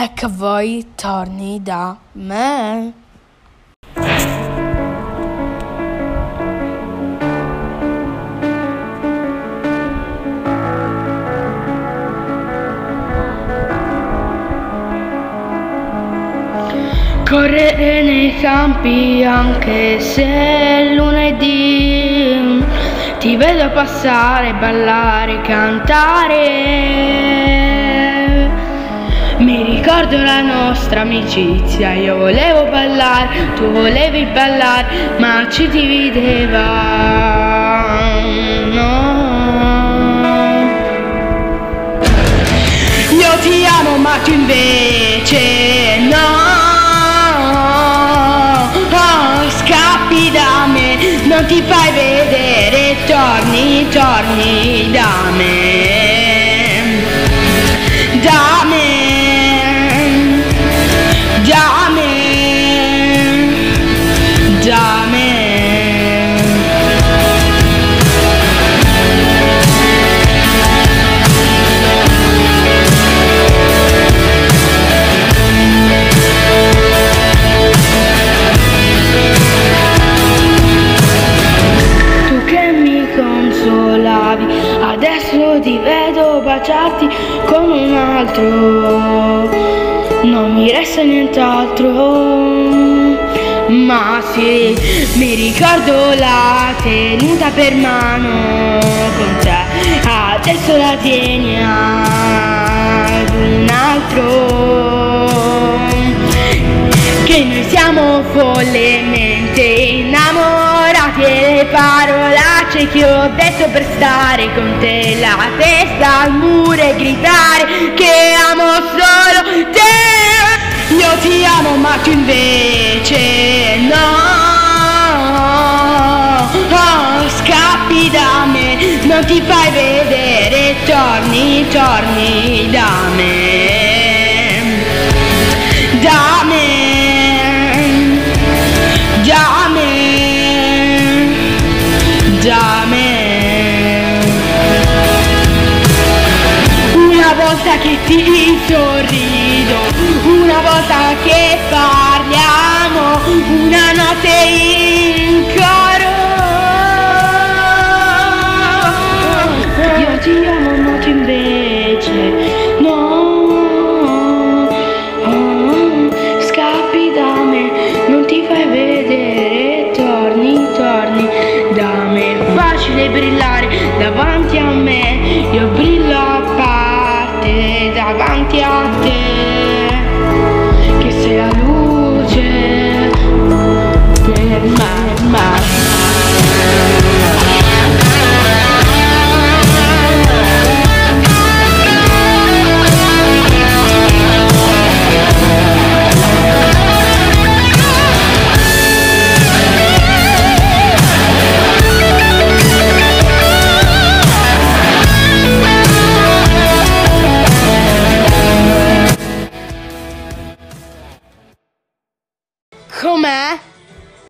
e che voi torni da me. Correre nei campi anche se è lunedì, ti vedo passare, ballare, cantare. Ricordo la nostra amicizia, io volevo ballare, tu volevi ballare, ma ci divideva. No. Io ti amo ma tu invece no. Oh, scappi da me, non ti fai vedere, torni, torni da me. Baciarti con un altro. Non mi resta nient'altro. Ma sì, mi ricordo la tenuta per mano con te. Adesso la tieni ad un altro che noi siamo follemente innamorati e le parolacce che ho detto per stare con te la testa al muro e gridare che amo solo te. Io ti amo ma tu invece no. Oh, scappi da me non ti fai vedere torni torni da me volta che ti sorrido, una volta che parliamo, una notte in coro. Io ti amo tu invece no. Oh, scappi da me, non ti fai vedere, torni, torni da me. Facile brillare davanti